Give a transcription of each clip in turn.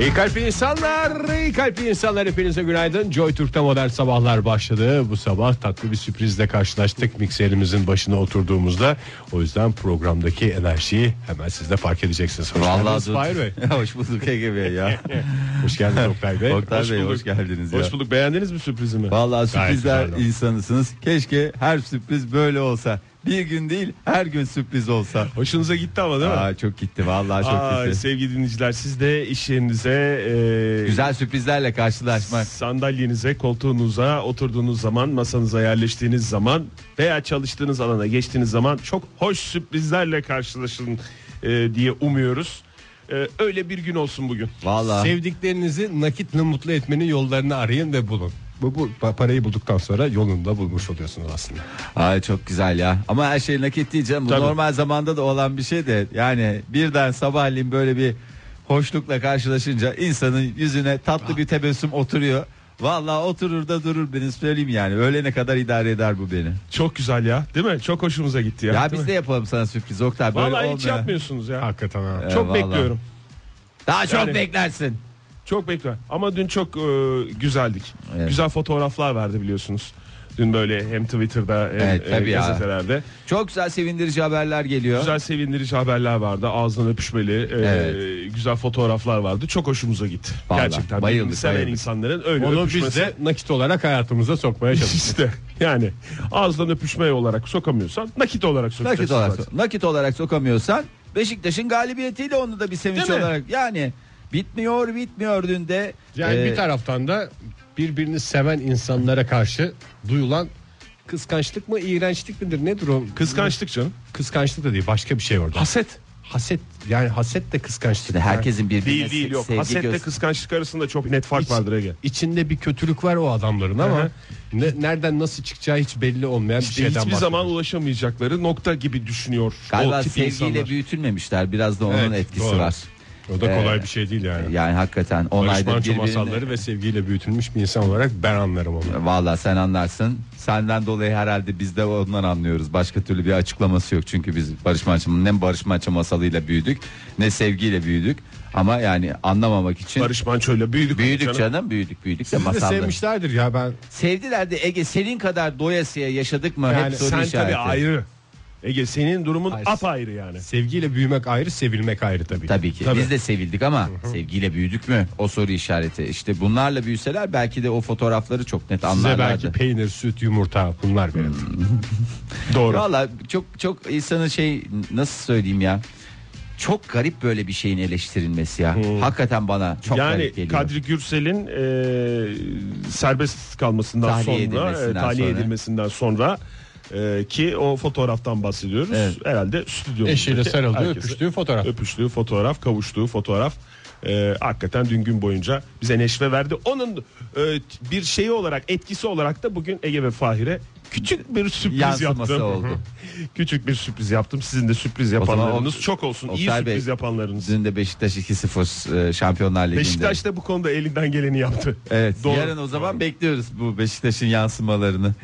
İyi kalp insanlar, iyi kalp insanlar hepinize günaydın. Joy Türk'te modern sabahlar başladı. Bu sabah tatlı bir sürprizle karşılaştık mikserimizin başına oturduğumuzda. O yüzden programdaki enerjiyi hemen siz de fark edeceksiniz. Hoş Vallahi geldiniz. Fahir Bey. hoş bulduk Ege Bey ya. Hoş geldiniz Oktay Bey. Oktay Bey hoş geldiniz ya. Hoş bulduk. Beğendiniz mi sürprizimi? Vallahi sürprizler insanısınız. Keşke her sürpriz böyle olsa. Bir gün değil her gün sürpriz olsa. Hoşunuza gitti ama değil mi? Aa, çok gitti vallahi çok Ay, gitti. sevgili dinleyiciler siz de iş yerinize e, Güzel sürprizlerle karşılaşmak. sandalyenize koltuğunuza oturduğunuz zaman masanıza yerleştiğiniz zaman veya çalıştığınız alana geçtiğiniz zaman çok hoş sürprizlerle karşılaşın e, diye umuyoruz. E, öyle bir gün olsun bugün. Vallahi Sevdiklerinizi nakitle mutlu etmenin yollarını arayın ve bulun. Bu, bu pa- parayı bulduktan sonra yolunu da bulmuş oluyorsunuz aslında. Ay çok güzel ya. Ama her şey nakit değil canım. Bu Tabii. normal zamanda da olan bir şey de. Yani birden sabahleyin böyle bir hoşlukla karşılaşınca insanın yüzüne tatlı bir tebessüm oturuyor. Vallahi oturur da durur beni söyleyeyim yani. Öğlene kadar idare eder bu beni. Çok güzel ya değil mi? Çok hoşumuza gitti ya. Ya biz de yapalım sana sürpriz Oktay. Böyle Vallahi hiç olmuyor. yapmıyorsunuz ya. Hakikaten ha. Evet, Çok vallahi. bekliyorum. Daha çok Yani- beklersin. Çok bekliyorum. Ama dün çok e, güzeldik. Evet. Güzel fotoğraflar verdi biliyorsunuz. Dün böyle hem Twitter'da hem Evet, e, tabii ya. gazetelerde. Çok güzel sevindirici haberler geliyor. Güzel sevindirici haberler vardı. Ağzından öpüşmeli e, Evet. güzel fotoğraflar vardı. Çok hoşumuza gitti. Vallahi, Gerçekten. bayıldık, seven bayıldık. insanların öyle Onu öpüşmesi. biz de nakit olarak hayatımıza sokmaya çalıştık. işte yani ağızdan öpüşme olarak sokamıyorsan nakit olarak sokacaksın. Nakit olarak, nakit olarak sokamıyorsan Beşiktaş'ın galibiyetiyle onu da bir sevinç Değil mi? olarak yani bitmiyor bitmiyor dün de Yani e, bir taraftan da birbirini seven insanlara karşı duyulan kıskançlık mı, iğrençlik midir? Nedir o? Kıskançlık canım. Kıskançlık da değil, başka bir şey orada. Haset. Haset yani haset de kıskançlık. işte herkesin birbirine Değil değil yok. sevgi Hasetle göz- kıskançlık arasında çok net fark İç- vardır Ege. İçinde bir kötülük var o adamların ama ne, nereden nasıl çıkacağı hiç belli olmayan bir İşte şeyden hiçbir zaman ulaşamayacakları nokta gibi düşünüyor Galiba o tip sevgiyle insanlar. büyütülmemişler. Biraz da onun Evet, etkisi doğru. var. O da kolay Ee, bir şey değil yani. Yani hakikaten on Barış Manço birbirini... masalları ve sevgiyle büyütülmüş bir insan olarak ben anlarım onu. Valla sen anlarsın. Senden dolayı herhalde biz de ondan anlıyoruz. Başka türlü bir açıklaması yok. Çünkü biz Barış Manço'nun ne Barış Manço masalıyla büyüdük ne sevgiyle büyüdük. Ama yani anlamamak için Barış Manço'yla büyüdük. büyüdük canım. canım. büyüdük büyüdük de Sizi de masalda. sevmişlerdir ya ben. Sevdiler de Ege senin kadar doyasıya yaşadık mı? Yani Hep soru Sen tabii işareti. ayrı. Ege senin durumun Hayır. apayrı yani. Sevgiyle büyümek ayrı, sevilmek ayrı tabii. Tabii ki. Tabii. Biz de sevildik ama sevgiyle büyüdük mü? O soru işareti. İşte bunlarla büyüseler belki de o fotoğrafları çok net Size anlarlardı. belki peynir, süt, yumurta bunlar benim. Doğru. Valla çok çok insanın şey nasıl söyleyeyim ya. Çok garip böyle bir şeyin eleştirilmesi ya. Hakikaten bana çok yani garip geliyor. Kadri Gürsel'in e, serbest kalmasından Tahliye sonra, edilmesinden e, tahliye sonra. edilmesinden sonra e, ki o fotoğraftan bahsediyoruz. Evet. Herhalde stüdyomuzda Eşiyle sarıldığı, öpüştüğü fotoğraf. Öpüştüğü fotoğraf, kavuştuğu fotoğraf. E, hakikaten dün gün boyunca bize neşve verdi. Onun bir şeyi olarak, etkisi olarak da bugün Ege ve Fahir'e küçük bir sürpriz Yansıması yaptım. oldu. küçük bir sürpriz yaptım. Sizin de sürpriz yapanlarınız o- çok olsun. İyi Oktay sürpriz Bey, yapanlarınız. Dün de Beşiktaş 2-0 e, Şampiyonlar Ligi'nde. Beşiktaş da bu konuda elinden geleni yaptı. Evet. Doğru. Yarın o zaman bekliyoruz bu Beşiktaş'ın yansımalarını.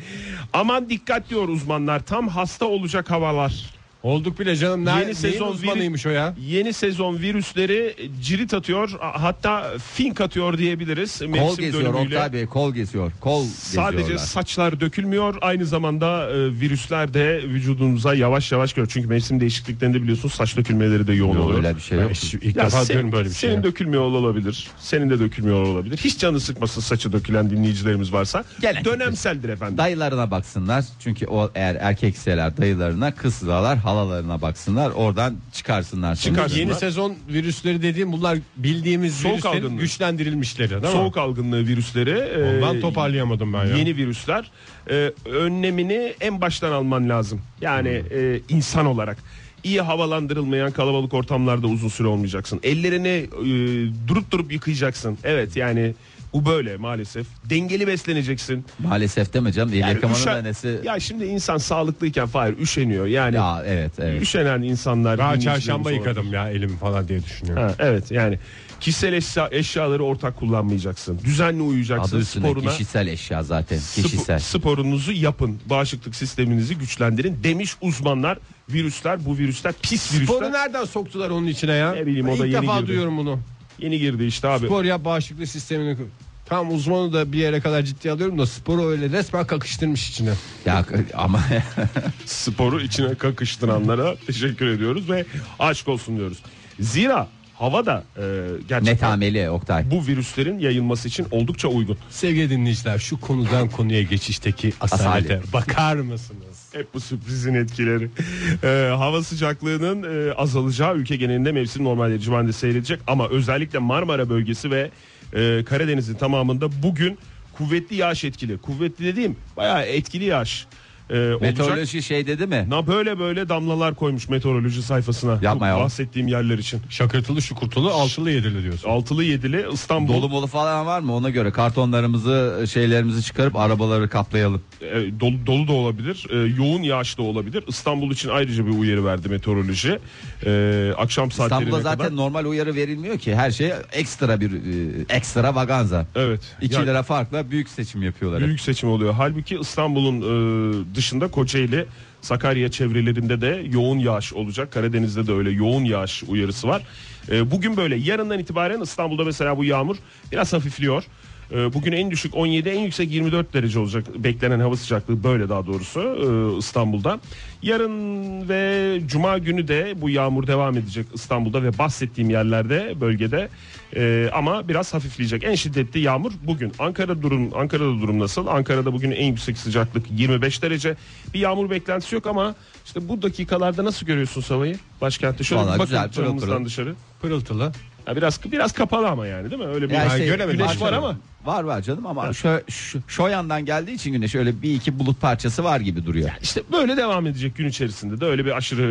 Aman dikkat diyor uzmanlar. Tam hasta olacak havalar. Olduk bile canım. Ne, Yeni sezon uzmanıymış o ya? Yeni sezon virüsleri cirit atıyor. Hatta fink atıyor diyebiliriz. Kol Mevsim geziyor dönümüyle. Oktay Bey kol geziyor. Kol Sadece geziyorlar. saçlar dökülmüyor. Aynı zamanda e, virüsler de vücudunuza yavaş yavaş görüyor. Çünkü mevsim değişikliklerinde biliyorsunuz saç dökülmeleri de yoğun Yok, oluyor. öyle bir şey yok. Ben ilk Ya defa sen- böyle bir şey. Senin ya. dökülmüyor olabilir. Senin de dökülmüyor olabilir. Hiç canı sıkmasın saçı dökülen dinleyicilerimiz varsa. Gelen Dönemseldir efendim. Dayılarına baksınlar. Çünkü o eğer erkekseler dayılarına, kızlar halalarına baksınlar. Oradan çıkarsınlar. Çıkar. sonucu. Yeni sezon virüsleri dediğim bunlar bildiğimiz Soğuk virüslerin algınlığı. güçlendirilmişleri değil mi? Soğuk algınlığı virüsleri. e, Ondan toparlayamadım ben ya. Yeni virüsler. E, önlemini en baştan alman lazım. Yani e, insan olarak. iyi havalandırılmayan kalabalık ortamlarda uzun süre olmayacaksın. Ellerini e, durup durup yıkayacaksın. Evet yani Bu böyle maalesef. Dengeli besleneceksin. Maalesef deme canım. Yani yıkamanın üşen- da nesi? Ya şimdi insan sağlıklıyken Fahir üşeniyor. Yani Ya evet evet. üşenen insanlar. Daha çarşamba yıkadım ya elimi falan diye düşünüyorum. Ha, evet yani kişisel eşya, eşyaları ortak kullanmayacaksın. Düzenli uyuyacaksın. Adı sporuna, kişisel eşya zaten. Kişisel. sporunuzu yapın. Bağışıklık sisteminizi güçlendirin demiş uzmanlar. Virüsler bu virüsler pis virüsler. Sporu nereden soktular onun içine ya? Ne bileyim, o da İlk yeni defa girdi. duyuyorum bunu. Yeni girdi işte abi. Spor yap bağışıklık sistemini. Tam uzmanı da bir yere kadar ciddiye alıyorum da sporu öyle resmen kakıştırmış içine. Ya ama sporu içine kakıştıranlara teşekkür ediyoruz ve aşk olsun diyoruz. Zira hava da e, gerçekten netameli Oktay. bu virüslerin yayılması için oldukça uygun. Sevgili dinleyiciler şu konudan konuya geçişteki asalete Asalet. bakar mısınız? Hep bu sürprizin etkileri. Ee, hava sıcaklığının e, azalacağı ülke genelinde mevsim normalleri civarında seyredecek ama özellikle Marmara bölgesi ve e, Karadeniz'in tamamında bugün kuvvetli yağış etkili. Kuvvetli dediğim bayağı etkili yağış e, olacak. Meteoroloji şey dedi mi? Na böyle böyle damlalar koymuş meteoroloji sayfasına. Yapma ya. Bahsettiğim yerler için. Şakırtılı şukurtulu altılı yedili diyorsun. Altılı yedili İstanbul Dolu molu falan var mı? Ona göre kartonlarımızı şeylerimizi çıkarıp arabaları kaplayalım. e, dolu, dolu da olabilir, e, yoğun yağış da olabilir. İstanbul için ayrıca bir uyarı verdi meteoroloji. E, akşam saatlerine İstanbul'da zaten kadar. normal uyarı verilmiyor ki. Her şey ekstra bir e, ekstra vaganza. Evet. 2 Yani- lira farkla büyük seçim yapıyorlar. hep. Büyük seçim oluyor. Halbuki İstanbul'un e, dışında Kocaeli, Sakarya çevrelerinde de yoğun yağış olacak. Karadeniz'de de öyle yoğun yağış uyarısı var. E, bugün böyle. Yarından itibaren İstanbul'da mesela bu yağmur biraz hafifliyor. E, bugün en düşük 17, en yüksek 24 derece olacak. Beklenen hava sıcaklığı böyle daha doğrusu e, İstanbul'da. Yarın ve Cuma günü de bu yağmur devam edecek İstanbul'da ve bahsettiğim yerlerde, bölgede. E, ama biraz hafifleyecek. En şiddetli yağmur bugün. Ankara durum Ankara'da durum nasıl? Ankara'da bugün en yüksek sıcaklık 25 derece. Bir yağmur beklentisi yok ama işte bu dakikalarda nasıl görüyorsun havayı? Başkentte şöyle Vallahi bir bakın güzel, pırıl pırıl. dışarı. Pırıltılı. Ya biraz biraz kapalı ama yani değil mi? Öyle bir Ya işte göremedim. güneş var canım. ama Var var canım ama şu, şu, şu yandan geldiği için güneş öyle bir iki bulut parçası var gibi duruyor. işte böyle devam edecek gün içerisinde de öyle bir aşırı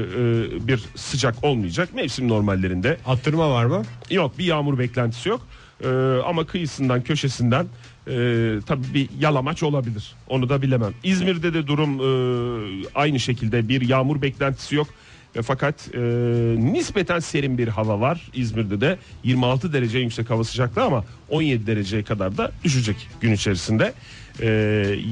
e, bir sıcak olmayacak. Mevsim normallerinde Attırma var mı? yok bir yağmur beklentisi yok. E, ama kıyısından köşesinden e, tabii bir yalamaç olabilir. Onu da bilemem. İzmir'de de durum e, aynı şekilde bir yağmur beklentisi yok. Ve fakat e, nispeten serin bir hava var İzmir'de de 26 derece yüksek hava sıcaklığı ama 17 dereceye kadar da düşecek gün içerisinde. E,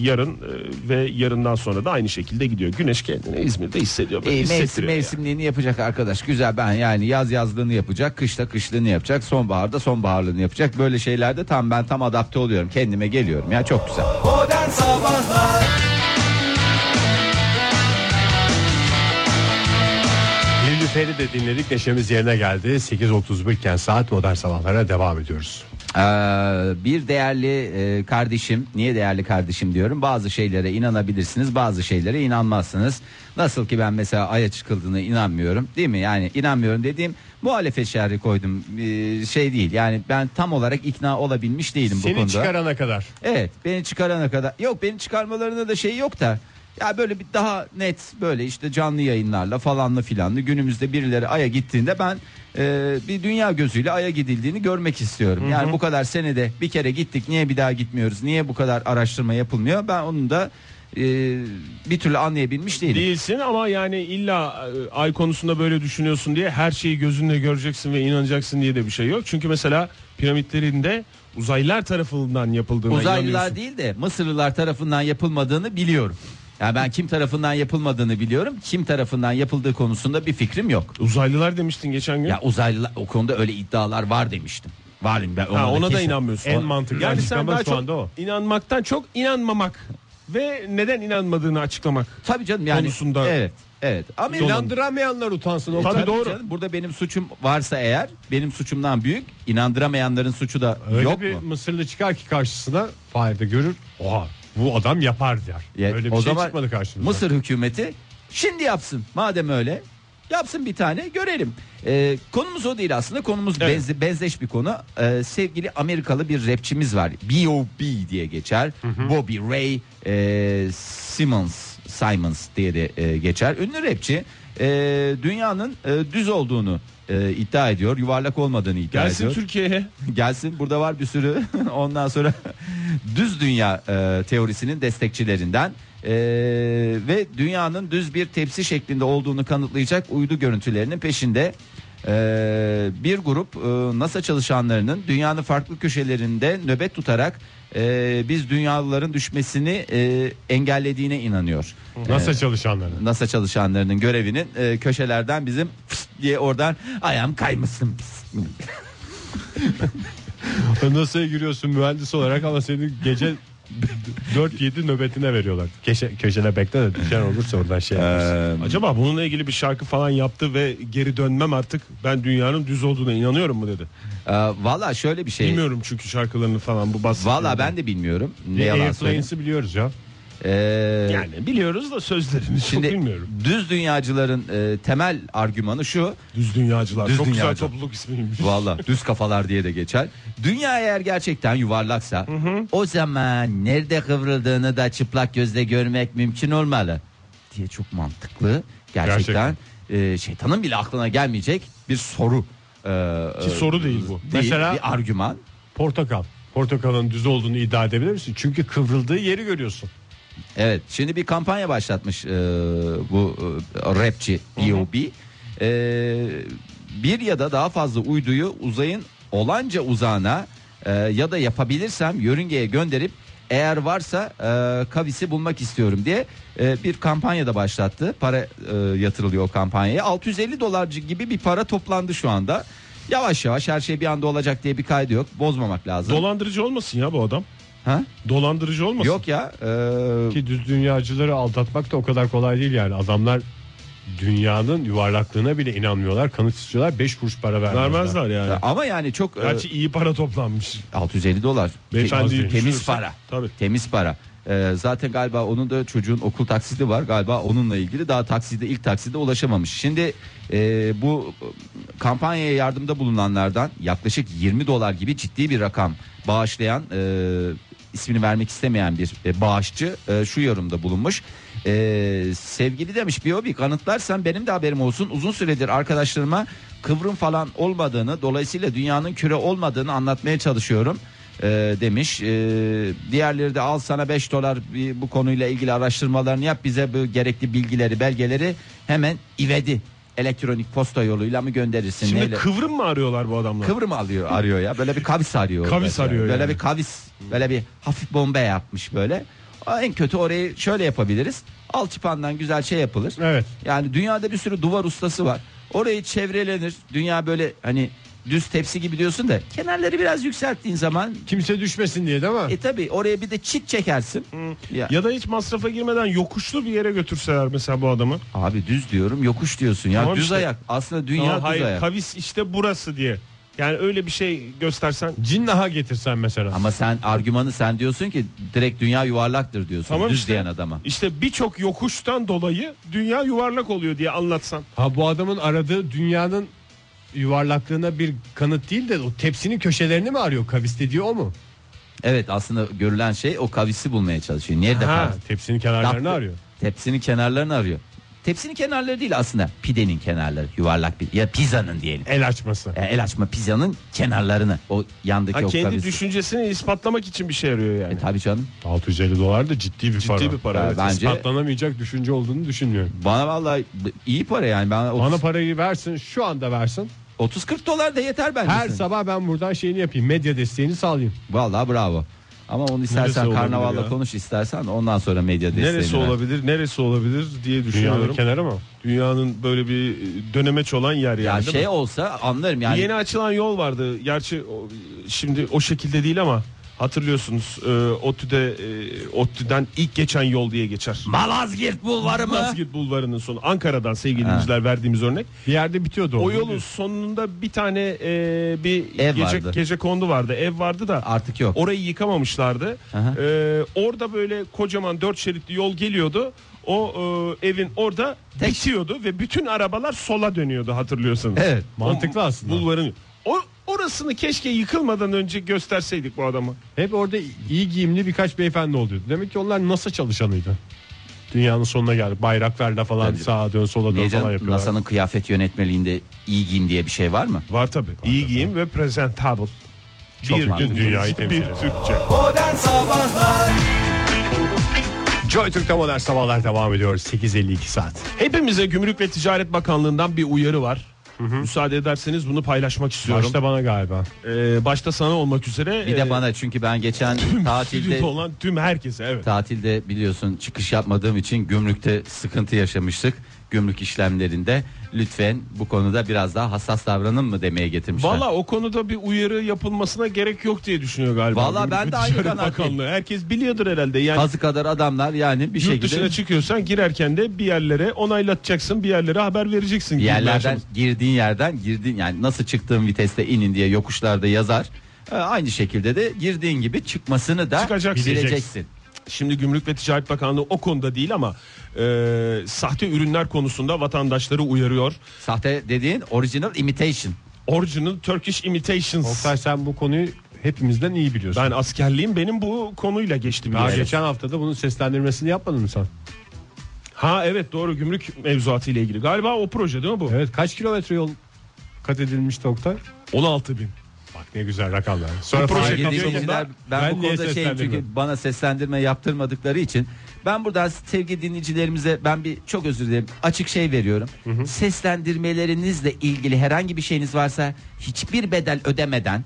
yarın e, ve yarından sonra da aynı şekilde gidiyor. Güneş kendini İzmir'de hissediyor. İyi, mevsim yani. mevsimliğini yapacak arkadaş. Güzel ben yani yaz yazlığını yapacak, kışta kışlığını yapacak, sonbaharda sonbaharlığını yapacak. Böyle şeylerde tam ben tam adapte oluyorum. Kendime geliyorum. Ya çok güzel. Modern Sabahlar Nilüfer'i de dinledik neşemiz yerine geldi. 8.31 iken saat modern sabahlara devam ediyoruz. Ee, bir değerli e, kardeşim, niye değerli kardeşim diyorum? Bazı şeylere inanabilirsiniz, bazı şeylere inanmazsınız. Nasıl ki ben mesela aya çıkıldığına inanmıyorum, değil mi? Yani inanmıyorum dediğim muhalefet şerri koydum Ee, şey değil. Yani ben tam olarak ikna olabilmiş değilim bu Seni konuda. çıkarana kadar. Evet beni çıkarana kadar yok beni çıkarmalarına da şey yok da ya böyle bir daha net böyle işte canlı yayınlarla falanlı filanlı günümüzde birileri aya gittiğinde ben e, bir dünya gözüyle aya gidildiğini görmek istiyorum. Yani bu kadar senede bir kere gittik niye bir daha gitmiyoruz niye bu kadar araştırma yapılmıyor ben onun da e, bir türlü anlayabilmiş değilim. Değilsin ama yani illa e, ay konusunda böyle düşünüyorsun diye her şeyi gözünle göreceksin ve inanacaksın diye de bir şey yok. Çünkü mesela piramitlerin de uzaylılar tarafından yapıldığına Uzaylılar değil de Mısırlılar tarafından yapılmadığını biliyorum. Yani ben kim tarafından yapılmadığını biliyorum. Kim tarafından yapıldığı konusunda bir fikrim yok. Uzaylılar demiştin geçen gün. Ya uzaylılar o konuda öyle iddialar var demiştim. Varım ben ha, ona da kesin- inanmıyorsun. En mantıklı Yani sen daha şu çok anda o. inanmaktan çok inanmamak ve neden inanmadığını açıklamak. Tabii canım yani. konusunda- Evet. Evet. Ama İnandıramayanlar utansın. Tabii Oktay. doğru. canım, burada benim suçum varsa eğer benim suçumdan büyük inandıramayanların suçu da Öyle yok bir mu? Mısırlı çıkar ki karşısına Fahir de görür. Oha bu adam yapar der. Ya, Öyle bir o şey zaman çıkmadı karşımıza. Mısır hükümeti şimdi yapsın. Madem öyle yapsın bir tane görelim. Ee, konumuz o değil aslında. Konumuz Evet. benze- benzeş bir konu. Ee, sevgili Amerikalı bir rapçimiz var. B.O.B diye geçer. Bobby Ray e, Simmons Simons diye de e, geçer. Ünlü rapçi. e, dünyanın e, düz olduğunu e, iddia ediyor. Yuvarlak olmadığını iddia Gelsin ediyor. Türkiye'ye. Gelsin burada var bir sürü ondan sonra düz dünya e, teorisinin destekçilerinden e, ve dünyanın düz bir tepsi şeklinde olduğunu kanıtlayacak uydu görüntülerinin peşinde e, bir grup e, NASA çalışanlarının dünyanın farklı köşelerinde nöbet tutarak e, biz dünyalıların düşmesini e, engellediğine inanıyor. NASA çalışanları. NASA çalışanlarının görevinin e, köşelerden bizim fıst diye oradan ayağım kaymışsın pıst. NASA'ya giriyorsun mühendis olarak ama seni gece 4-7 nöbetine veriyorlar. Köşe, köşene bekle de düşen olursa oradan şey yaparsın. Acaba bununla ilgili bir şarkı falan yaptı ve geri dönmem artık ben dünyanın düz olduğuna inanıyorum mu dedi. E, Valla şöyle bir şey. Bilmiyorum çünkü şarkılarını falan bu bahsettiğim. Valla ben de bilmiyorum. Ne yalan söyleyeyim. Biliyoruz ya. Ee, Yani biliyoruz da sözlerini çok şimdi bilmiyorum. düz dünyacıların e, temel argümanı şu. Düz dünyacılar. Düz çok dünyacı. güzel topluluk ismiymiş. Valla düz kafalar diye de geçer. Dünya eğer gerçekten yuvarlaksa o zaman nerede kıvrıldığını da çıplak gözle görmek mümkün olmalı diye çok mantıklı. Gerçekten, e, şeytanın bile aklına gelmeyecek bir soru. Ee, Ki soru değil bu. değil, Mesela- bir argüman. Portakal. Portakalın düz olduğunu iddia edebilir misin? Çünkü kıvrıldığı yeri görüyorsun. Evet şimdi bir kampanya başlatmış e, bu e, rapçi B.O.B. E, bir ya da daha fazla uyduyu uzayın olanca uzağına e, ya da yapabilirsem yörüngeye gönderip eğer varsa e, kavisi bulmak istiyorum diye e, bir kampanya da başlattı. Para e, yatırılıyor o kampanyaya. 650 dolar gibi bir para toplandı şu anda. Yavaş yavaş her şey bir anda olacak diye bir kaydı yok. Bozmamak lazım. Dolandırıcı olmasın ya bu adam. Ha? Dolandırıcı olmasın. Yok ya. e, Ki düz dünyacıları aldatmak da o kadar kolay değil yani. Adamlar dünyanın yuvarlaklığına bile inanmıyorlar. Kanıt istiyorlar 5 kuruş para vermezler. Vermezler yani. ama yani çok e, Gerçi iyi para toplanmış. 650 dolar. Beyefendiyi Te- temiz para. tabii. Temiz para. Ee, zaten galiba onun da çocuğun okul taksidi var. Galiba onunla ilgili daha takside ilk takside ulaşamamış. Şimdi e, bu e, kampanyaya yardımda bulunanlardan yaklaşık 20 dolar gibi ciddi bir rakam bağışlayan e, ismini vermek istemeyen bir e, bağışçı e, şu yorumda bulunmuş. E, sevgili demiş bir kanıtlarsan benim de haberim olsun. Uzun süredir arkadaşlarıma kıvrım falan olmadığını dolayısıyla dünyanın küre olmadığını anlatmaya çalışıyorum e, demiş. E, diğerleri de al sana 5 dolar bu konuyla ilgili araştırmalarını yap bize bu gerekli bilgileri belgeleri hemen ivedi elektronik posta yoluyla mı gönderirsin? Şimdi neyle? kıvrım mı arıyorlar bu adamlar? Kıvrım alıyor arıyor ya böyle bir kavis arıyor. Kavis arıyor Böyle yani. bir kavis böyle bir hafif bomba yapmış böyle. En kötü orayı şöyle yapabiliriz. Alçıpandan güzel şey yapılır. Evet. Yani dünyada bir sürü duvar ustası var. Orayı çevrelenir. Dünya böyle hani düz tepsi gibi diyorsun da kenarları biraz yükselttiğin zaman Kimse düşmesin diye değil mi? e tabi oraya bir de çit çekersin. Ya, Ya da hiç masrafa girmeden yokuşlu bir yere götürseler mesela bu adamı. abi düz diyorum yokuş diyorsun ya Tamam düz işte. ayak. Aslında dünya Ama düz hayır ayak. kavis işte burası diye. Yani öyle bir şey göstersen. Cinnaha getirsen mesela. Ama sen argümanı sen diyorsun ki direkt dünya yuvarlaktır diyorsun Tamam düz işte. diyen adama. İşte birçok yokuştan dolayı dünya yuvarlak oluyor diye anlatsan. Ha bu adamın aradığı dünyanın yuvarlaklığına bir kanıt değil de o tepsinin köşelerini mi arıyor? Kavis dediği o mu? Evet aslında görülen şey o kavisi bulmaya çalışıyor. Nerede Ha, kavis? tepsinin kenarlarını Tatlı- arıyor. Tepsinin kenarlarını arıyor. Tepsinin kenarları değil aslında pidenin kenarları yuvarlak bir ya pizzanın diyelim. El açması. E, el açma pizzanın kenarlarını o yandaki Ha, o kendi kavisi. düşüncesini ispatlamak için bir şey arıyor yani. E tabi canım. 650 dolar da ciddi bir para. Ciddi bir para. Evet. bence İspatlanamayacak düşünce olduğunu düşünmüyorum. bana vallahi iyi para yani. Ben Bana 30, parayı versin şu anda versin. 30-40 dolar da yeter bence. Her senin. sabah ben buradan şeyini yapayım. Medya desteğini sağlayayım. Vallahi bravo. Ama onu istersen olabilir karnavalla ya? konuş istersen ondan sonra medya desteğini Neresi ver. olabilir? Neresi olabilir diye Dünyanın düşünüyorum. kenarı mı? Dünyanın böyle bir dönemeç olan yer yani. Ya şey mi? olsa anlarım yani. Yeni açılan yol vardı. Gerçi şimdi o şekilde değil ama hatırlıyorsunuz e, ODTÜ'de e, ODTÜ'den ilk geçen yol diye geçer. Malazgirt bulvarı mı? Malazgirt Bulvarı'nın sonu Ankara'dan sevgili dinleyiciler verdiğimiz örnek. Bir yerde bitiyordu. O o. yolun sonunda bir tane e, bir Ev gece, vardı. gece kondu vardı. Ev vardı da Artık yok. orayı yıkamamışlardı. Aha. E, orada böyle kocaman dört şeritli yol geliyordu. O e, evin orada Tek- bitiyordu ve bütün arabalar sola dönüyordu hatırlıyorsanız. Evet. Mantıklı O aslında. Bulvarın. O orasını keşke yıkılmadan önce gösterseydik bu adama. Hep orada iyi giyimli birkaç beyefendi oluyordu. Demek ki onlar NASA çalışanıydı. Dünyanın sonuna geldik. Bayraklarla falan Tabii. sağa dön sola dön Niye falan canım yapıyorlar. NASA'nın kıyafet yönetmeliğinde iyi giyin diye bir şey var mı? Var tabi. İyi giyim ve presentable. Çok bir mantıklı. gün Dünyayı bir temsil ediyor. Türkçe. Modern Sabahlar Joy Türk'te modern sabahlar devam ediyor. 8.52 saat. Hepimize Gümrük ve Ticaret Bakanlığı'ndan bir uyarı var. Müsaade ederseniz bunu paylaşmak istiyorum. Başta bana galiba. Ee, başta sana olmak üzere. Bir e, de bana çünkü ben geçen tatilde stüdyoda olan tüm herkese evet. tatilde biliyorsun çıkış yapmadığım için gümrükte sıkıntı yaşamıştık. Gümrük işlemlerinde lütfen bu konuda biraz daha hassas davranın mı demeye getirmişler. Valla o konuda bir uyarı yapılmasına gerek yok diye düşünüyor galiba. Gümrük ben de aynı. Bakanlığı. Herkes biliyordur herhalde. Yani Kazı kadar adamlar yani bir yurt şekilde dışına çıkıyorsan girerken de bir yerlere onaylatacaksın, bir yerlere haber vereceksin. bir yerlerden girdiğin yerden girdin yani nasıl çıktığın viteste inin diye yokuşlarda yazar. Ee, Aynı şekilde de girdiğin gibi çıkmasını da Çıkacaksın. bileceksin. Şimdi Gümrük ve Ticaret Bakanlığı o konuda değil ama e, sahte ürünler konusunda vatandaşları uyarıyor. Sahte dediğin original imitation. Original Turkish Imitations. Oktay sen bu konuyu hepimizden iyi biliyorsun. Ben askerliğim benim bu konuyla geçti Daha yere. geçen haftada bunun seslendirmesini yapmadın mı sen? Ha evet doğru gümrük mevzuatı ile ilgili. Galiba o proje değil mi bu? Evet kaç kilometre yol kat edilmişti Oktay? 16 bin. Ne güzel rakamlar. Sonra Bu proje dinleyiciler ben, bu niye konuda şeyim çünkü bana seslendirme yaptırmadıkları için ben buradan sevgili dinleyicilerimize ben bir çok özür dilerim açık şey veriyorum. Seslendirmelerinizle ilgili herhangi bir şeyiniz varsa hiçbir bedel ödemeden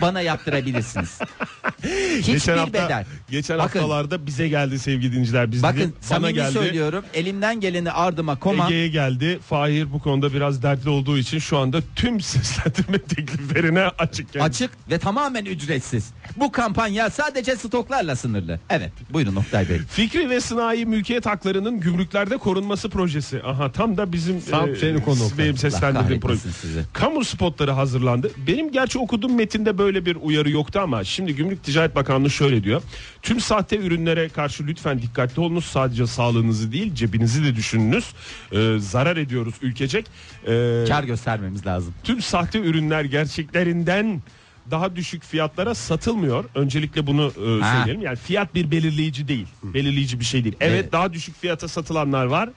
bana yaptırabilirsiniz. hiçbir geçen hafta, bedel. Geçen Bakın, haftalarda bize geldi sevgili dinleyiciler. Biz bakın samimi geldi. söylüyorum elimden geleni ardıma komam. Ege'ye geldi. Fahir bu konuda biraz dertli olduğu için şu anda tüm seslendirme tekliflerine açık. kendisi. Açık ve tamamen ücretsiz. Bu kampanya sadece stoklarla sınırlı. Evet buyurun Oktay Bey. Fikri ve sınai mülkiyet haklarının gümrüklerde korunması projesi. Aha tam da bizim Tam senin konu benim seslendirdiğim proje. sizi. Kamu spotları hazırlandı. Benim gerçi okuduğum metinde böyle bir uyarı yoktu ama şimdi Gümrük Ticaret Bakanlığı şöyle diyor. Tüm sahte ürünlere karşı lütfen dikkatli olunuz. Sadece sağlığınızı değil cebinizi de düşününüz. Ee, zarar ediyoruz ülkecek. Ee, Kar göstermemiz lazım. tüm sahte ürünler gerçeklerinden daha düşük fiyatlara satılmıyor. Öncelikle bunu e, Ha. söyleyelim. Yani fiyat bir belirleyici değil. Belirleyici bir şey değil. Evet, Evet. daha düşük fiyata satılanlar var.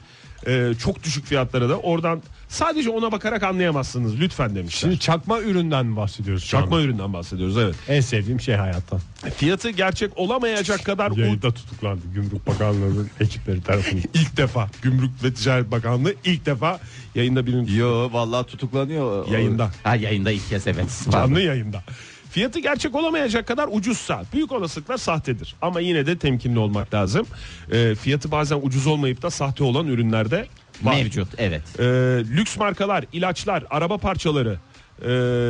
E, çok düşük fiyatlara da oradan sadece ona bakarak anlayamazsınız lütfen demişler. Şimdi çakma üründen mi bahsediyoruz Çakma anda? üründen bahsediyoruz evet. En sevdiğim şey hayatta. Fiyatı gerçek olamayacak kadar Yayında tutuklandı Gümrük Bakanlığı'nın ekipleri tarafından. ilk defa Gümrük ve Ticaret Bakanlığı ilk defa yayında birinin Yo vallahi tutuklanıyor. Yayında. Ha yayında ilk kez evet. Canlı yayında. Fiyatı gerçek olamayacak kadar ucuzsa büyük olasılıkla sahtedir. Ama yine de temkinli olmak lazım. Ee, fiyatı bazen ucuz olmayıp da sahte olan ürünlerde var. Mevcut evet. Ee, lüks markalar, ilaçlar, araba parçaları ee,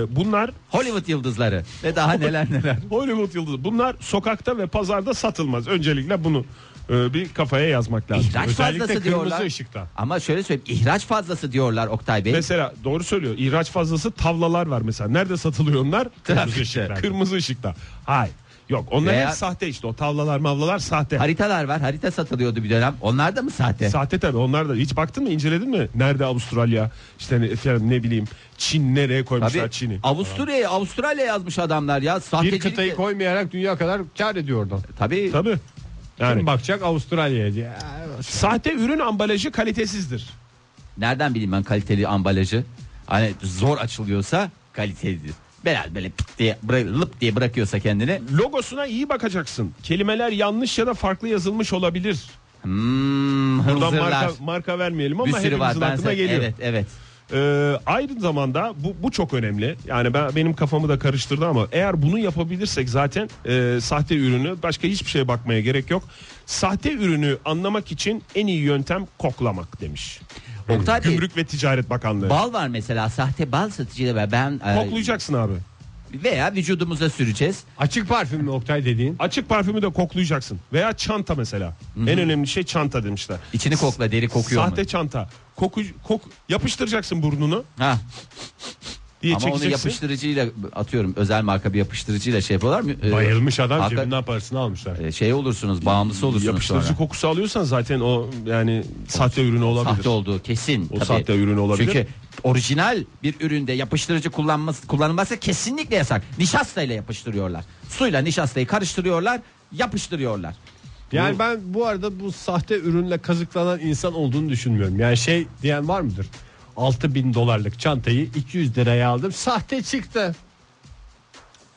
bunlar Hollywood yıldızları ve daha neler neler. Hollywood yıldızı. Bunlar sokakta ve pazarda satılmaz. Öncelikle bunu e, bir kafaya yazmak lazım. İhraç Özellikle fazlası kırmızı diyorlar. ışıkta. Ama şöyle söyleyeyim ihraç fazlası diyorlar Oktay Bey. Mesela doğru söylüyor. İhraç fazlası tavlalar var mesela. Nerede satılıyor onlar? Trafikte. ışıkta. Kırmızı ışıkta. Hayır. Yok onlar Veya- hep sahte işte. O tavlalar mavlalar sahte. Haritalar var. Harita satılıyordu bir dönem. Onlar da mı sahte? Sahte tabii onlar da. Hiç baktın mı inceledin mi? Nerede Avustralya? İşte ne, efendim, ne bileyim Çin nereye koymuşlar Tabii. Çin'i? Avusturya'ya Avustralya yazmış adamlar ya. Sahtecilik Bir kıtayı de- koymayarak dünya kadar kar ediyor oradan. Tabii. Tabii. Yani Kim bakacak Avustralya'ya diye. sahte ürün ambalajı kalitesizdir. Nereden bileyim ben kaliteli ambalajı? Hani zor açılıyorsa kalitelidir. Böyle böyle pıt diye lıp diye bırakıyorsa kendini. Logosuna iyi bakacaksın. Kelimeler yanlış ya da farklı yazılmış olabilir. Hmm, Buradan hınzırlar. marka, marka vermeyelim ama var. hepimizin Ben aklına sen- geliyor. Evet evet. Ee, aynı zamanda bu, bu çok önemli. Yani ben benim kafamı da karıştırdı ama eğer bunu yapabilirsek zaten e, sahte ürünü başka hiçbir şeye bakmaya gerek yok. Sahte ürünü anlamak için en iyi yöntem koklamak demiş. Oktay Bey, Gümrük ve Ticaret Bakanlığı. bal var mesela sahte bal satıcıda ve ben e, Koklayacaksın abi. veya vücudumuza süreceğiz. Açık parfüm mü Oktay dediğin? Açık parfümü de koklayacaksın. Veya çanta mesela. En önemli şey çanta demişler. İçini kokla deri kokuyor Sahte mu? çanta. Koku, kok, yapıştıracaksın burnunu Ha. diye Ama onu yapıştırıcıyla atıyorum özel marka bir yapıştırıcıyla şey yapıyorlar mı? Ee, Bayılmış adam hakika- cebinden parasını almışlar. e, şey olursunuz bağımlısı olursunuz Yapıştırıcı sonra. kokusu alıyorsan zaten o yani sahte ürünü olabilir. Sahte olduğu kesin. O tabii. sahte ürünü olabilir. Çünkü orijinal bir üründe yapıştırıcı kullanması kullanılması kesinlikle yasak. Nişasta ile yapıştırıyorlar. Suyla nişastayı karıştırıyorlar, yapıştırıyorlar. Yani ben bu arada bu sahte ürünle kazıklanan insan olduğunu düşünmüyorum. Yani şey diyen var mıdır? 6000 dolarlık çantayı 200 liraya aldım. Sahte çıktı.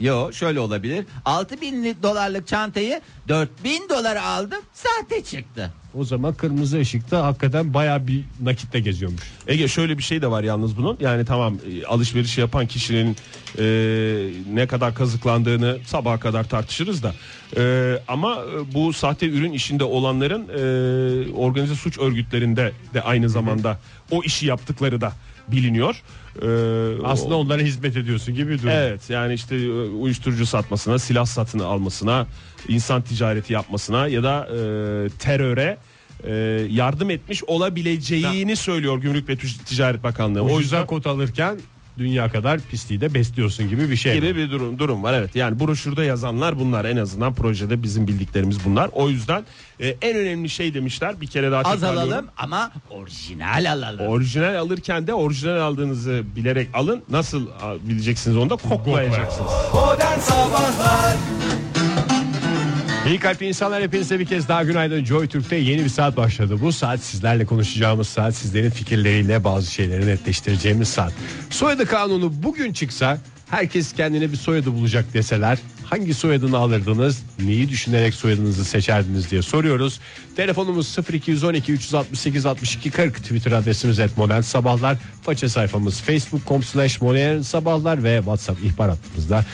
Yo şöyle olabilir. 6000 dolarlık çantayı 4000 dolara aldım. Sahte çıktı. O zaman kırmızı ışıkta hakikaten baya bir nakitte geziyormuş. Ege şöyle bir şey de var yalnız bunun. Yani tamam e, alışveriş yapan kişinin e, ne kadar kazıklandığını sabaha kadar tartışırız da. E, ama e, bu sahte ürün işinde olanların e, organize suç örgütlerinde de aynı zamanda o işi yaptıkları da biliniyor. E, Aslında onlara hizmet ediyorsun gibi bir durum. Evet yani işte e, uyuşturucu satmasına, silah satın almasına, insan ticareti yapmasına ya da e, teröre e, yardım etmiş olabileceğini söylüyor Gümrük ve Ticaret Bakanlığı. O O yüzden kot alırken dünya kadar pisliği de besliyorsun gibi bir şey. gibi bir durum durum var evet. Yani broşürde yazanlar bunlar en azından projede bizim bildiklerimiz bunlar. O yüzden e, en önemli şey demişler bir kere daha Az alalım ama orijinal alalım. Orijinal alırken de orijinal aldığınızı bilerek alın. Nasıl bileceksiniz onu da koklayacaksınız. Modern Sabahlar İyi kalp insanlar hepinize bir kez daha günaydın. Joy Türk'te yeni bir saat başladı. Bu saat sizlerle konuşacağımız saat. Sizlerin fikirleriyle bazı şeyleri netleştireceğimiz saat. Soyadı kanunu bugün çıksa herkes kendine bir soyadı bulacak deseler hangi soyadını alırdınız? Neyi düşünerek soyadınızı seçerdiniz diye soruyoruz. Telefonumuz 0212 368 62 40 Twitter adresimiz et modern sabahlar. Faça sayfamız facebook.com slash modern sabahlar ve whatsapp ihbar hattımızda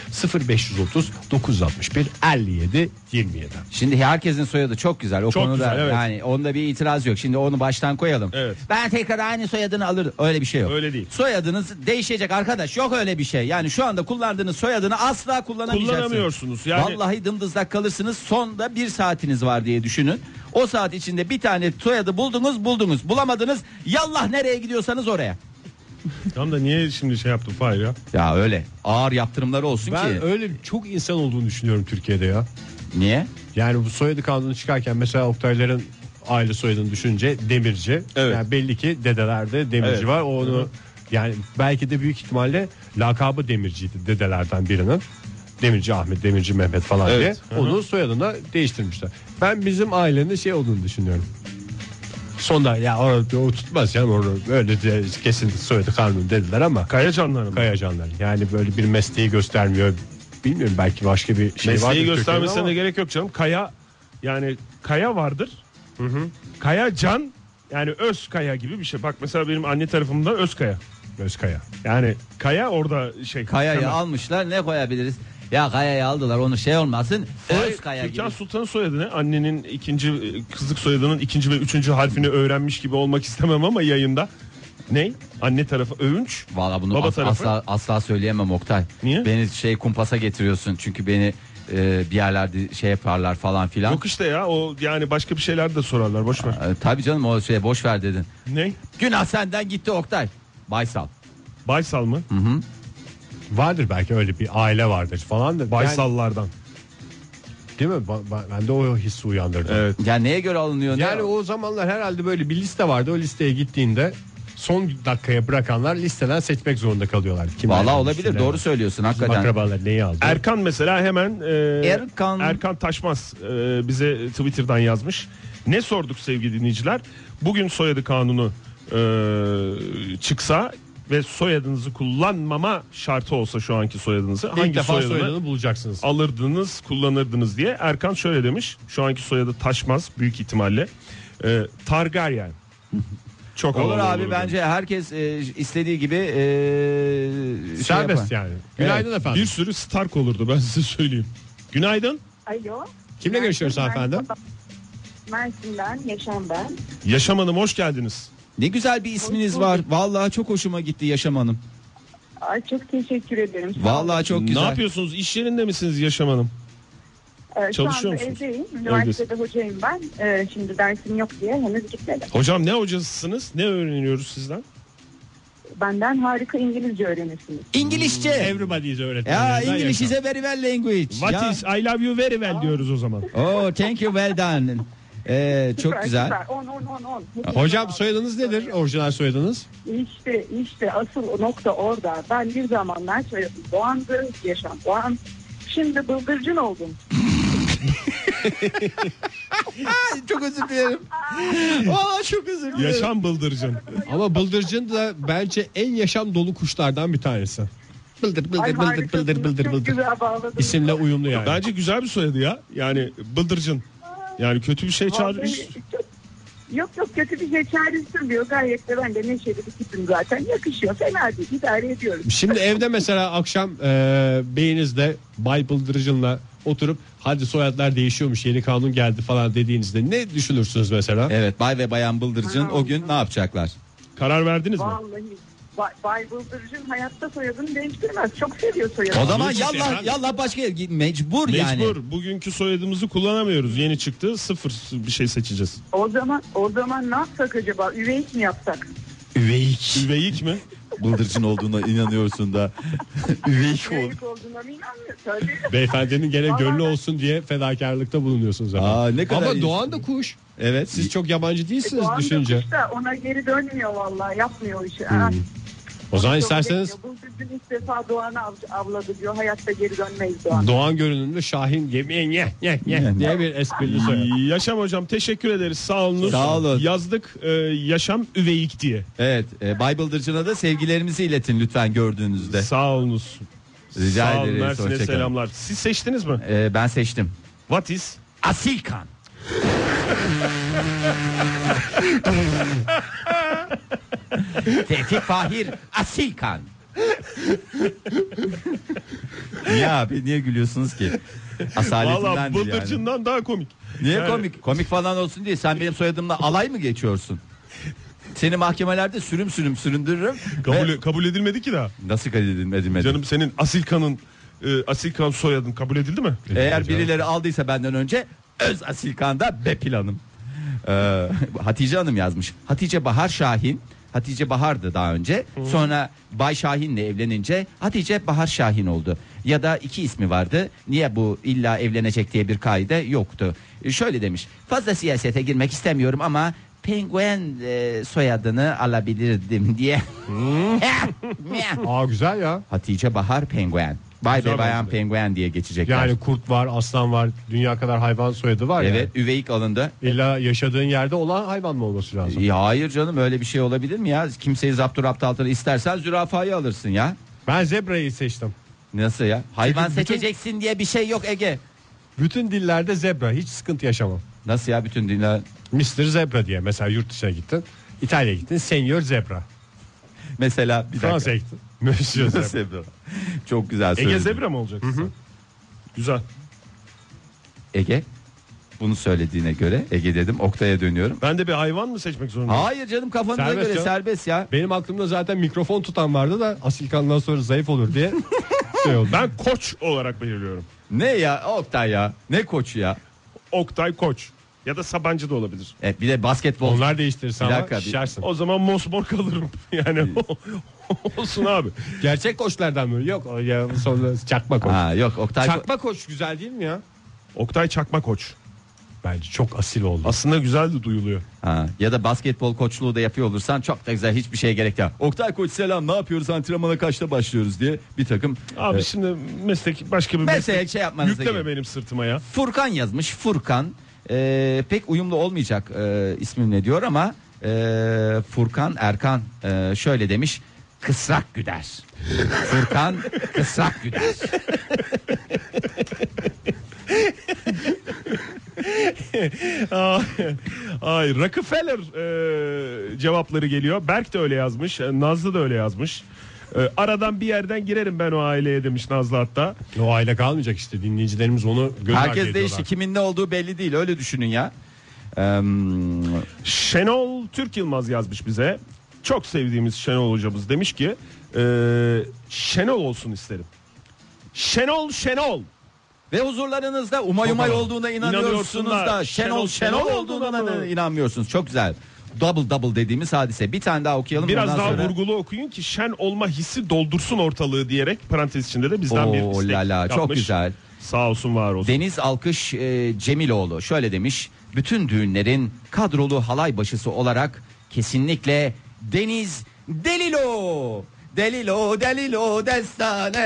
0530 961 57 27. Şimdi herkesin soyadı çok güzel. O Çok konuda güzel, evet. yani onda bir itiraz yok. Şimdi onu baştan koyalım. Evet. Ben tekrar aynı soyadını alırdım. Öyle bir şey yok. Öyle değil. Soyadınız değişecek arkadaş. Yok öyle bir şey. Yani şu anda kullandığınız soyadını asla kullanamayacaksınız. Kullanamıyorsunuz. Yani Vallahi dımdızlak kalırsınız. Sonda bir saatiniz var diye düşünün. O saat içinde bir tane soyadı buldunuz buldunuz. Bulamadınız yallah nereye gidiyorsanız oraya. Tam da niye şimdi şey yaptım Fahir ya? Ya öyle ağır yaptırımları olsun Ben ki. öyle çok insan olduğunu düşünüyorum Türkiye'de ya. Niye? Yani bu soyadı kanunu çıkarken mesela Oktayların aile soyadını düşünce Demirci. Evet. Yani belli ki dedelerde Demirci Evet. var. O Onu yani belki de büyük ihtimalle lakabı Demirciydi dedelerden birinin. Demirci Ahmet, Demirci Mehmet falan Evet. diye. Hı hı. Onu soyadına değiştirmişler. Ben bizim ailenin şey olduğunu düşünüyorum. Sonda ya o, o tutmaz ya onu öyle de kesin soyadı kanunu dediler ama Kayacanlar mı? Kayacanlar. Yani böyle bir mesleği göstermiyor. Bilmiyorum belki başka bir şey vardır Mesleği göstermesine ama- de gerek yok canım. Kaya yani Kaya vardır. Kaya Can yani Özkaya gibi bir şey. Bak mesela benim anne tarafımda Özkaya. Özkaya. Yani Kaya orada şey. Kaya'yı Temel. almışlar ne koyabiliriz? Ya Kaya'yı aldılar onu şey olmasın. Hayır, Öz Kaya gibi. Türkan Sultan'ın soyadı ne? Annenin ikinci e, kızlık soyadının ikinci ve üçüncü harfini öğrenmiş gibi olmak istemem ama yayında. Ne? Anne tarafı Övünç. Valla bunu Baba as- tarafı? asla asla söyleyemem Oktay. Niye? Beni şey kumpasa getiriyorsun çünkü beni e, bir yerlerde şey yaparlar falan filan. Yok işte ya o yani başka bir şeyler de sorarlar boş ver. E, tabii canım o şeye boş ver dedin. Ne? Günah senden gitti Oktay. Baysal. Baysal mı? Vardır belki öyle bir aile vardır falan da. Baysallardan. Yani, değil mi? Ba- ba- Ben de o hissi uyandırdı. Evet. Ya neye göre alınıyor? ne- Yani o zamanlar herhalde böyle bir liste vardı. O listeye gittiğinde son dakikaya bırakanlar listeden seçmek zorunda kalıyorlar. Kim Valla olabilir doğru söylüyorsun Bizim hakikaten. akrabalar neyi aldı? Erkan mesela hemen e, Erkan. Erkan Taşmaz e, bize Twitter'dan yazmış. Ne sorduk sevgili dinleyiciler? Bugün soyadı kanunu e, çıksa ve soyadınızı kullanmama şartı olsa şu anki soyadınızı İlk hangi defa soyadını soyadını bulacaksınız. alırdınız, kullanırdınız diye Erkan şöyle demiş. Şu anki soyadı Taşmaz büyük ihtimalle. E, Targaryen. Çok Olur abi olur bence herkes e, istediği gibi e, şey Serbest yani. Günaydın Evet, efendim. Bir sürü Stark olurdu ben size söyleyeyim. Günaydın. Alo. Kimle görüşüyoruz hanımefendi? Mersin'den Yaşam ben. Yaşam Hanım hoş geldiniz. Ne güzel bir isminiz Hoş var. Vallahi çok hoşuma gitti Yaşam Hanım. Ay, çok teşekkür ederim. Sağ. Vallahi çok güzel. Ne yapıyorsunuz? İş yerinde misiniz Yaşam Hanım? Ee, çalışıyor Şu anda musunuz? evdeyim. Üniversitede hocayım ben. Ee, şimdi dersim yok diye henüz gitmedim. Hocam ne hocasısınız? Ne öğreniyoruz sizden? Benden harika İngilizce öğrenirsiniz. İngilizce. Everybody's Ya öğretmenlerinden is yaşam. a very well language. What ya. is I love you very well diyoruz o zaman. Oh thank you well done. Ee, çok Süper, güzel. Süper. 10 10 10 10. Hocam soyadınız nedir? Orijinal soyadınız? İşte işte asıl nokta orada. Ben bir zamanlar soyadım Doğan'dı. Yaşam Doğan. Şimdi bıldırcın oldum. çok özür dilerim. Aa, çok özür dilerim. Yaşam bıldırcın. Ama bıldırcın da bence en yaşam dolu kuşlardan bir tanesi. Bıldır Ay, bıldır bıldır bıldır bıldır Çok bıldır. güzel. İsimle uyumlu yani. Bence güzel bir soyadı ya. Yani bıldırcın. Yani kötü bir şey çağır. Vallahi çok- Yok yok kötü bir şey çağrıştırmıyor. Gayet de ben de neşeli bir tipim zaten. Yakışıyor. Fena değil. idare ediyorum. Şimdi evde mesela akşam e, beyinizde Bay Bıldırcın'la oturup hadi soyadlar değişiyormuş yeni kanun geldi falan dediğinizde ne düşünürsünüz mesela? Evet Bay ve Bayan Bıldırcın o gün ne yapacaklar? Karar verdiniz mi? Vallahi Bay, Bay Bıldırcın hayatta soyadını değiştirmez. Çok seviyor soyadını. O zaman yallah yallah başka yer git mecbur, yani. Mecbur. Bugünkü soyadımızı kullanamıyoruz. Yeni çıktı. Sıfır bir şey seçeceğiz. O zaman o zaman ne yapsak acaba? Üveyik mi yapsak? Üveyik. Üveyik mi? Bıldırcın olduğuna inanıyorsun da. Üveyik ol. Üveyik olduğuna mı? Tabii. Beyefendinin gene gönlü olsun diye fedakarlıkta bulunuyorsunuz ama. Aa, ne kadar ama. Doğan da kuş. Evet. Siz çok yabancı değilsiniz Doğan da düşünce. kuş da ona geri dönmüyor vallahi. Yapmıyor işi. Ha. O zaman isterseniz bekliyor. Bıldırcın ilk defa Doğan'ı av- avladı diyor. Hayatta geri dönmeyiz Doğan. Doğan görünümlü Şahin yemeğe nye nye nye diye bir esprili soyad. Yaşam hocam teşekkür ederiz. Sağ olun. Sağ olun. Yazdık e, yaşam üveyik diye. Evet, e, Bay Bıldırcın'a da sevgilerimizi iletin lütfen gördüğünüzde. Sağ olunuz. Rica Sağ olun ederiz. Mersin'e hoşça kalın. selamlar. Siz seçtiniz mi? E, ben seçtim. What is? Asilkan. Tevfik Fahir Asilkan. niye abi niye gülüyorsunuz ki? Valla Asaletinden değil yani. bıldırcından daha komik. Niye Yani- komik? Komik falan olsun diye sen benim soyadımla alay mı geçiyorsun? Seni mahkemelerde sürüm sürüm süründürürüm. Kabul, Ve- kabul edilmedi ki daha. Nasıl kabul edilmedi? Canım senin Asilkan'ın e, Asilkan soyadın kabul edildi mi? Eğer birileri aldıysa benden önce öz Asilkan'da be planım. Ee, Hatice Hanım yazmış. Hatice Bahar Şahin. Hatice Bahar'dı daha önce. Sonra Bay Şahin'le evlenince Hatice Bahar Şahin oldu. Ya da iki ismi vardı. Niye bu illa evlenecek diye bir kaide yoktu. Ee, şöyle demiş. Fazla siyasete girmek istemiyorum ama penguen e, soyadını alabilirdim diye. Aa güzel ya. Hatice Bahar Penguen. Bay Güzel ve bayan de. penguen diye geçecekler. Yani kurt var, aslan var, dünya kadar hayvan soyadı var evet üveyik alındı. ya. İlla yaşadığın yerde olan hayvan mı olması lazım? Ya hayır canım öyle bir şey olabilir mi ya? Kimseyi zapturapt altına istersen zürafayı alırsın ya. Ben zebrayı seçtim. Nasıl ya? Hayvan bütün- seçeceksin diye bir şey yok Ege. Bütün dillerde zebra. Hiç sıkıntı yaşamam. Nasıl ya bütün dünya? Mr. Zebra diye. Mesela yurt dışına gittin. İtalya'ya gittin. Senior Zebra. Mesela bir dakika. Fransa'ya gittin. Monsieur Zebra. Zebra. Çok güzel Ege söyledin. Zebra mı olacaksın? Güzel. Ege bunu söylediğine göre Ege dedim Oktay'a dönüyorum. Ben de bir hayvan mı seçmek zorundayım? Hayır canım kafanıza Serbest göre canım. serbest ya. Benim aklımda zaten mikrofon tutan vardı da Asilkan'dan sonra zayıf olur diye şey oldu. Ben koç olarak belirliyorum. Ne ya Oktay ya? Ne koçu ya? Oktay Koç. Ya da Sabancı da olabilir. Evet, bir de basketbol. Onlar değiştirirsen Bir ama dakika, bir- şişersin. O zaman mosmor kalırım. Yani olsun abi. Gerçek koçlardan mı? Yok o ya sonra çakma koç. Ha yok Oktay. Çakma koç güzel değil mi ya? Oktay Çakma Koç. Bence çok asil oldu. Aslında güzel de duyuluyor. Ha, ya da basketbol koçluğu da yapıyor olursan çok da güzel hiçbir şeye gerek yok. Oktay Koç selam ne yapıyoruz antrenmana kaçta başlıyoruz diye bir takım Abi e, şimdi meslek başka bir Meslek meslek şey yapmanıza yükleme gerek. benim sırtıma ya. Furkan yazmış Furkan e, pek uyumlu olmayacak e, ismim ne diyor ama e, Furkan Erkan e, şöyle demiş kısrak güder. Furkan kısrak güder. Ay Rockefeller e, cevapları geliyor. Berk de öyle yazmış. e, Nazlı da öyle yazmış. E, aradan bir yerden girerim ben o aileye demiş Nazlı hatta. O aile kalmayacak işte dinleyicilerimiz onu göz ardı Herkes değişti kimin ne olduğu belli değil öyle düşünün ya. Eee, Şenol Türk Yılmaz yazmış bize. Çok sevdiğimiz Şenol hocamız demiş ki e, Şenol olsun isterim. Şenol Şenol. Ve huzurlarınızda umay umay olduğuna inanıyorsunuz İnanıyorsun da Şenol Şenol olduğuna da inanmıyorsunuz. Çok güzel. Double double dediğimiz hadise. Bir tane daha okuyalım. Biraz ondan daha sonra... vurgulu okuyun ki şen olma hissi doldursun ortalığı diyerek parantez içinde de bizden bir Oo, istek lala, çok yapmış. güzel. Sağ olsun var olsun. Deniz Alkış e, Cemiloğlu şöyle demiş. Bütün düğünlerin kadrolu halay başısı olarak kesinlikle Deniz Delilo. Delilo Delilo destane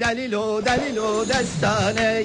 Delilo Delilo destane